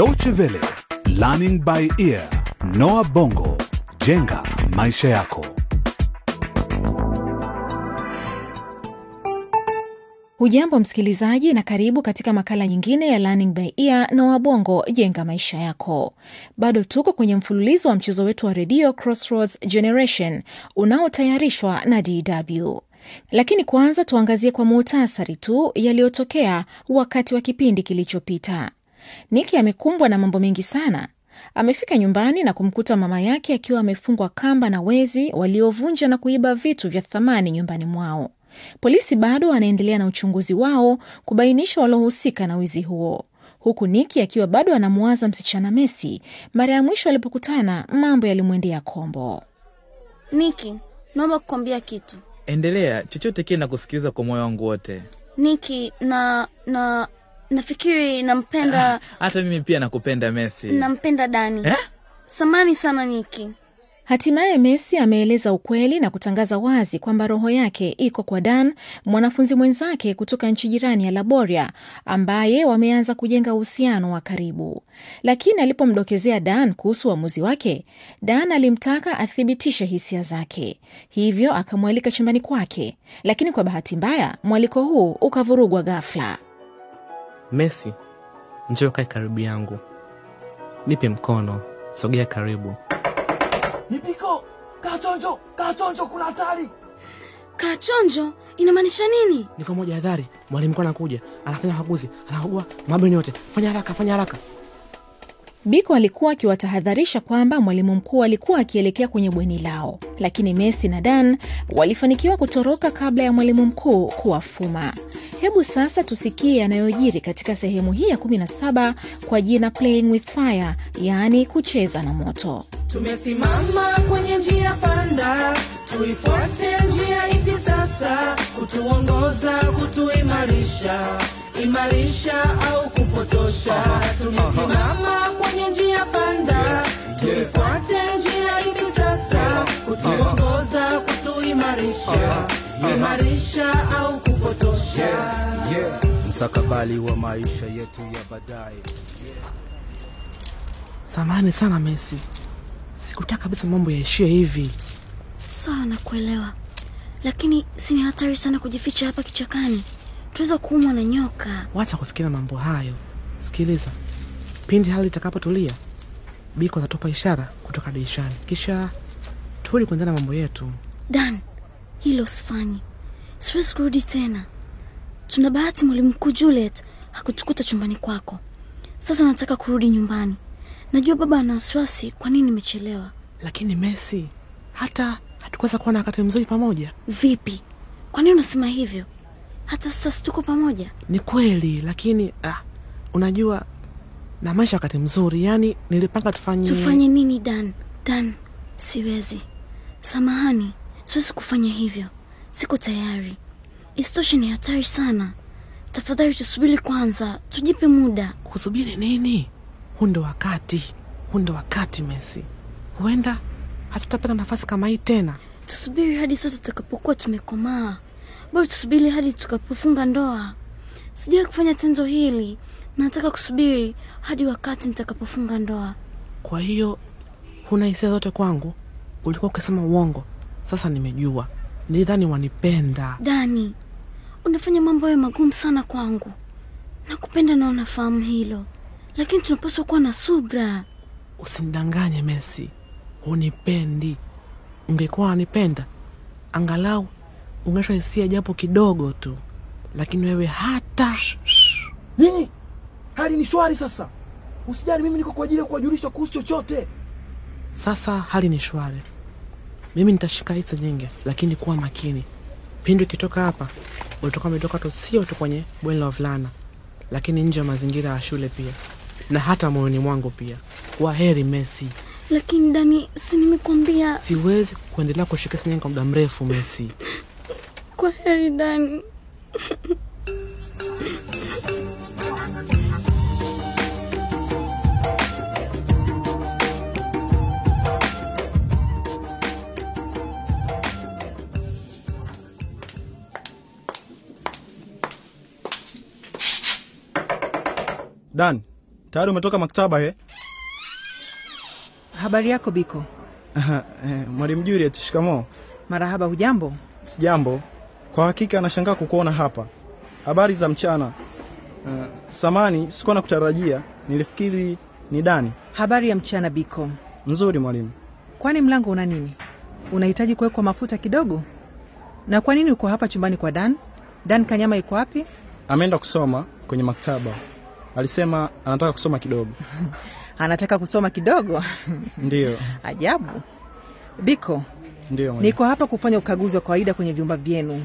Deutsche Welle, Learning by Ear, Noah Bongo, jenga maisha yako. Hujambo msikilizaji, na karibu katika makala nyingine ya Learning by Ear na Wabongo jenga maisha yako. Bado tuko kwenye mfululizo wa mchezo wetu wa redio Crossroads Generation unaotayarishwa na DW. Lakini kwanza tuangazie kwa muhtasari tu yaliyotokea wakati wa kipindi kilichopita. Niki amekumbwa na mambo mengi sana. Amefika nyumbani na kumkuta mama yake akiwa amefungwa kamba na wezi waliovunja na kuiba vitu vya thamani nyumbani mwao. Polisi bado wanaendelea na uchunguzi wao kubainisha waliohusika na wizi huo, huku Niki akiwa bado anamuwaza msichana Messi. Mara ya mwisho alipokutana, mambo yalimwendea kombo. Niki, naomba kukwambia kitu. Endelea, chochote kile na kusikiliza kwa moyo wangu wote. Niki, na na nafikiri nampenda Hata mimi pia nakupenda Messi. nampenda Dani. Eh? Samani sana Niki. Hatimaye Messi ameeleza ukweli na kutangaza wazi kwamba roho yake iko kwa Dan, mwanafunzi mwenzake kutoka nchi jirani ya Laboria, ambaye wameanza kujenga uhusiano wa karibu. Lakini alipomdokezea Dan kuhusu uamuzi wake, Dan alimtaka athibitishe hisia zake, hivyo akamwalika chumbani kwake. Lakini kwa bahati mbaya, mwaliko huu ukavurugwa ghafla. Messi, njoo kae karibu yangu, nipe mkono, sogea karibu. Nipiko Kachonjo, Kachonjo, kuna hatari. Kachonjo inamaanisha nini? Niko moja hadhari, mwalimu mkuu anakuja, anafanya ukaguzi, anakagua mabweni yote. Fanya haraka, fanya haraka. Biko alikuwa akiwatahadharisha kwamba mwalimu mkuu alikuwa akielekea kwenye bweni lao, lakini Messi na Dan walifanikiwa kutoroka kabla ya mwalimu mkuu kuwafuma. Hebu sasa tusikie yanayojiri katika sehemu hii ya 17 kwa jina Playing with Fire, yaani kucheza na moto. Tumesimama kwenye njia panda, tuifuate njia ipi sasa? Kutuongoza, kutuimarisha, imarisha au kupotosha? Tumesimama kwenye njia panda, tuifuate njia ipi sasa? Kutuongoza, kutuimarisha, imarisha au kupotosha? mstakabali wa maisha yetu ya baadaye. Samahani sana Messi, sikutaka kabisa mambo yaishie hivi. Sawa, nakuelewa, lakini si ni hatari sana kujificha hapa kichakani? Tunaweza kuumwa na nyoka. Wacha kufikiria mambo hayo. Sikiliza, pindi hali itakapotulia, Biko atatupa ishara kutoka dirishani, kisha turudi kuendelea na mambo yetu. Dan, hilo sifanyi, siwezi kurudi tena. Tuna bahati mwalimu mkuu Juliet hakutukuta chumbani kwako. Sasa nataka kurudi nyumbani. Najua baba ana wasiwasi kwa nini nimechelewa. Lakini Messi, hata hatukuweza kuwa na wakati mzuri pamoja. Vipi? Kwa nini unasema hivyo? Hata sasa situko pamoja. Ni kweli, lakini ah, unajua na maisha wakati mzuri, yani nilipanga tufanye Tufanye nini Dan? Dan, siwezi. Samahani, siwezi kufanya hivyo. Siko tayari. Isitoshe ni hatari sana. Tafadhali tusubiri kwanza, tujipe muda. kusubiri nini? Huu ndo wakati, huu ndo wakati Messi. Huenda hatutapata nafasi kama hii tena. Tusubiri hadi sote tutakapokuwa tumekomaa. Bora tusubiri hadi tukapofunga ndoa. Sijai kufanya tendo hili. Nataka kusubiri hadi wakati nitakapofunga ndoa. Kwa hiyo huna hisia zote kwangu? Ulikuwa ukisema uongo, sasa nimejua. Nilidhani wanipenda. Dani, unafanya mambo hayo magumu sana kwangu. Nakupenda na unafahamu hilo, lakini tunapaswa kuwa na subra. Usinidanganye Messi, hunipendi. Ungekuwa wanipenda, angalau ungeonyesha hisia japo kidogo tu, lakini wewe hata Nyinyi, hali ni shwari sasa. Usijali, mimi niko kwa ajili ya kuwajulisha kuhusu chochote. Sasa hali ni shwari, mimi nitashika hizi nyingi, lakini kuwa makini. Pindi ukitoka hapa, ulitoka umetoka tu, sio tu kwenye bweni la wavulana, lakini nje ya mazingira ya shule pia, na hata moyoni mwangu pia. Kwa heri Messi, Lakini Dani, si nimekwambia siwezi kuendelea kushika nyingi kwa muda mrefu Messi. Kwa heri Dani. Dan, tayari umetoka maktaba he? Habari yako Biko? Eh, mwalimu Juliet, shikamoo. Marahaba, hujambo? Sijambo. Kwa hakika anashangaa kukuona hapa. Habari za mchana. Uh, samani, sikuwa na kutarajia. Nilifikiri ni Dani. Habari ya mchana Biko. Mzuri mwalimu. Kwani mlango una nini? Unahitaji kuwekwa mafuta kidogo? Na kwa nini uko hapa chumbani kwa Dan? Dan Kanyama yuko wapi? Ameenda kusoma kwenye maktaba. Alisema anataka kusoma kidogo. Anataka kusoma kidogo? Ndiyo, Ajabu. Biko, ndiyo niko hapa kufanya ukaguzi wa kawaida kwenye vyumba vyenu,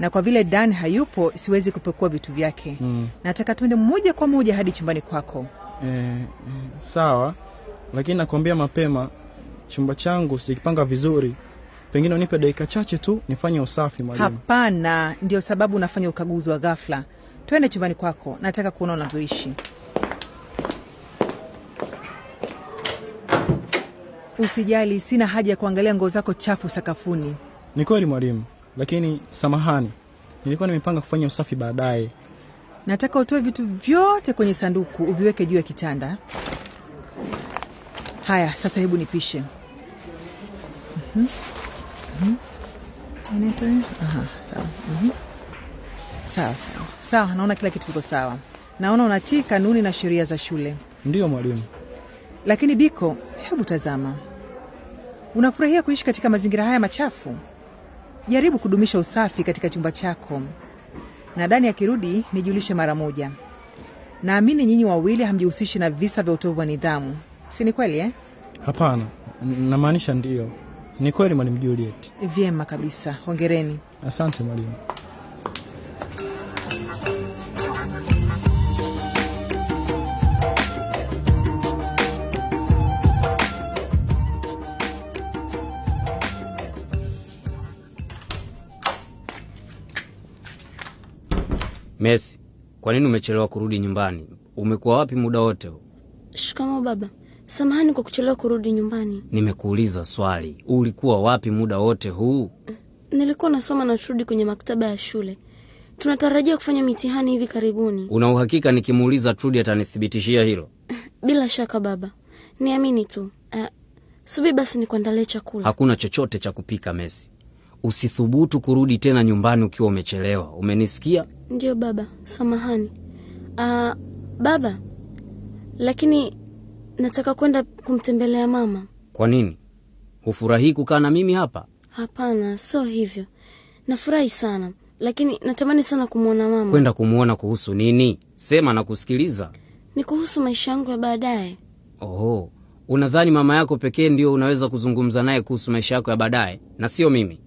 na kwa vile Dan hayupo, siwezi kupekua vitu vyake. Mm. Nataka tuende moja kwa moja hadi chumbani kwako. E, e, sawa, lakini nakwambia mapema, chumba changu sijakipanga vizuri. Pengine unipe dakika chache tu nifanye usafi mwalimu. Hapana, ndio sababu unafanya ukaguzi wa ghafla. Twende chumbani kwako, nataka kuona unavyoishi. Usijali, sina haja ya kuangalia nguo zako chafu sakafuni. Ni kweli mwalimu, lakini samahani, nilikuwa nimepanga kufanya usafi baadaye. Nataka utoe vitu vyote kwenye sanduku uviweke juu ya kitanda. Haya, sasa hebu nipishe. Mhm. Mhm. Aha, sawa. Mhm. Sawa sawa sawa, naona kila kitu kiko sawa. Naona unatii kanuni na sheria za shule. Ndiyo mwalimu. Lakini Biko, hebu tazama, unafurahia kuishi katika mazingira haya machafu? Jaribu kudumisha usafi katika chumba chako, na Dani akirudi nijulishe mara moja. Naamini nyinyi wawili hamjihusishi na visa vya utovu wa nidhamu, si ni kweli eh? Hapana, namaanisha ndiyo. Ni kweli mwalimu Juliet. Vyema kabisa, hongereni. Asante mwalimu. Messi, kwa nini umechelewa kurudi nyumbani? Umekuwa wapi muda wote Shikamoo Shikamo baba, samahani kwa kuchelewa kurudi nyumbani. Nimekuuliza swali, ulikuwa wapi muda wote huu? Nilikuwa nasoma na turudi kwenye maktaba ya shule. Tunatarajia kufanya mitihani hivi karibuni. Una uhakika nikimuuliza Trudi atanithibitishia hilo? Bila shaka baba, niamini tu. Uh, subi basi nikuandalie chakula. Hakuna chochote cha kupika Messi. Usithubutu kurudi tena nyumbani ukiwa umechelewa, umenisikia? Ndiyo baba, samahani. Uh, baba, lakini nataka kwenda kumtembelea mama. Kwa nini hufurahii kukaa na mimi hapa? Hapana, sio hivyo. Nafurahi sana, lakini natamani sana kumwona mama. Kwenda kumwona kuhusu nini? Sema na kusikiliza. Ni kuhusu maisha yangu ya baadaye. Oho, unadhani mama yako pekee ndio unaweza kuzungumza naye kuhusu maisha yako ya baadaye na sio mimi?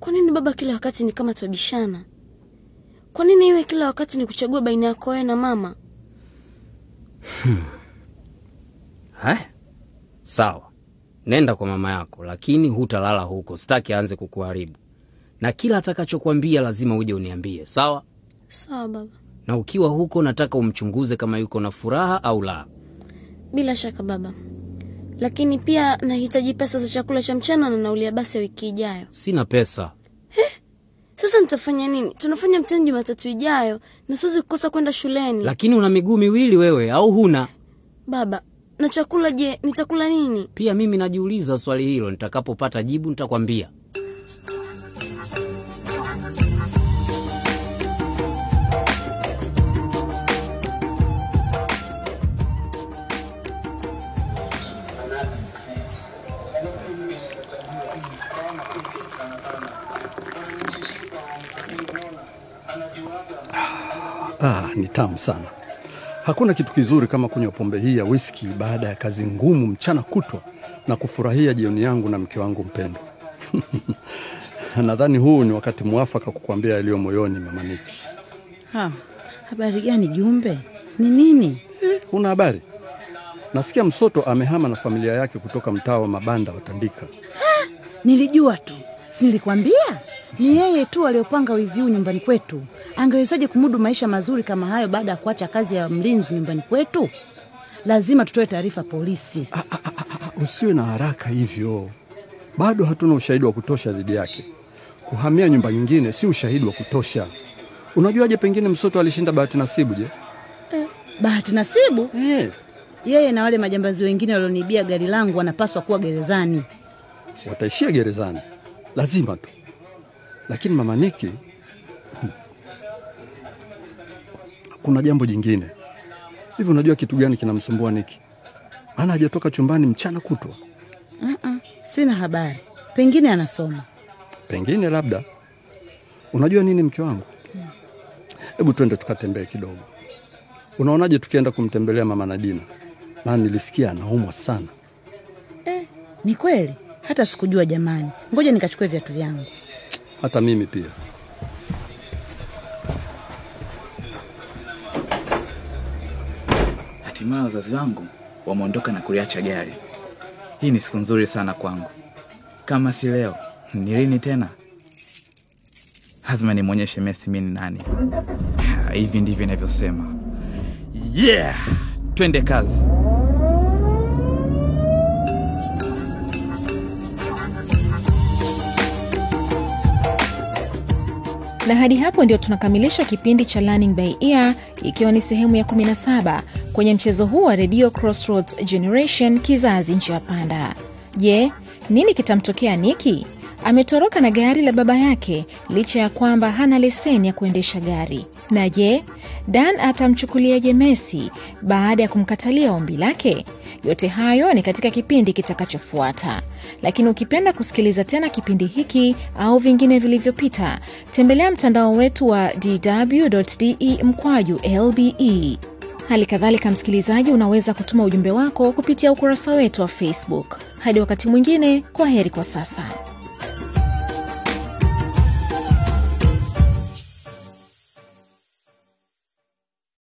Kwa nini baba, kila wakati ni kama twabishana? Kwa nini iwe kila wakati ni kuchagua baina yako wewe na mama? Haya, sawa, nenda kwa mama yako, lakini hutalala huko. Sitaki aanze kukuharibu, na kila atakachokwambia lazima uje uniambie, sawa? Sawa baba, Na ukiwa huko, nataka umchunguze kama yuko na furaha au la. bila shaka baba, lakini pia nahitaji pesa za chakula cha mchana na nauli ya basi ya wiki ijayo. Sina pesa. Sasa nitafanya nini? Tunafanya mtihani Jumatatu ijayo na siwezi kukosa kwenda shuleni. Lakini una miguu miwili wewe, au huna? Baba, na chakula je, nitakula nini? Pia mimi najiuliza swali hilo. Nitakapopata jibu nitakwambia. Ni tamu sana. Hakuna kitu kizuri kama kunywa pombe hii ya whisky baada ya kazi ngumu mchana kutwa na kufurahia jioni yangu na mke wangu mpendwa. Nadhani huu ni wakati mwafaka kukuambia yaliyo moyoni, Mama Niki. Ha, habari gani Jumbe? Ni nini? Una habari? Nasikia Msoto amehama na familia yake kutoka mtaa wa mabanda wa Tandika. Nilijua tu, silikwambia? Ni yeye tu aliyopanga wizi huu nyumbani kwetu. Angewezaje kumudu maisha mazuri kama hayo baada ya kuacha kazi ya mlinzi nyumbani kwetu? Lazima tutoe taarifa polisi. Usiwe na haraka hivyo, bado hatuna ushahidi wa kutosha dhidi yake. Kuhamia nyumba nyingine si ushahidi wa kutosha. Unajuaje? Pengine Msoto alishinda bahati nasibu. Je, bahati nasibu Eh, yeye na wale majambazi wengine walioniibia gari langu wanapaswa kuwa gerezani. wataishia gerezani, lazima tu. Lakini mama Niki, hmm, kuna jambo jingine. Hivi unajua kitu gani kinamsumbua Niki? Maana hajatoka chumbani mchana kutwa. Uh-uh, sina habari, pengine anasoma. Pengine labda. Unajua nini, mke wangu? Hebu twende tukatembee kidogo. Unaonaje tukienda kumtembelea mama Nadina? Maana nilisikia anaumwa sana. Ni kweli, hata sikujua jamani. Ngoja nikachukue viatu vyangu. Hata mimi pia. Hatimaye wazazi wangu wameondoka na kuliacha gari. Hii ni siku nzuri sana kwangu. Kama si leo, ni lini tena? Lazima nimwonyeshe Messi mimi ni nani. Hivi ndivyo inavyosema. Yeah! Twende kazi. na hadi hapo ndio tunakamilisha kipindi cha Learning by Ear ikiwa ni sehemu ya 17 kwenye mchezo huu wa redio Crossroads Generation kizazi njia panda. Je, nini kitamtokea Niki? Ametoroka na gari la baba yake licha ya kwamba hana leseni ya kuendesha gari. Na je, Dan atamchukuliaje Messi baada ya kumkatalia ombi lake? Yote hayo ni katika kipindi kitakachofuata. Lakini ukipenda kusikiliza tena kipindi hiki au vingine vilivyopita, tembelea mtandao wetu wa dw.de mkwaju lbe. Hali kadhalika, msikilizaji, unaweza kutuma ujumbe wako kupitia ukurasa wetu wa Facebook. Hadi wakati mwingine, kwa heri kwa sasa.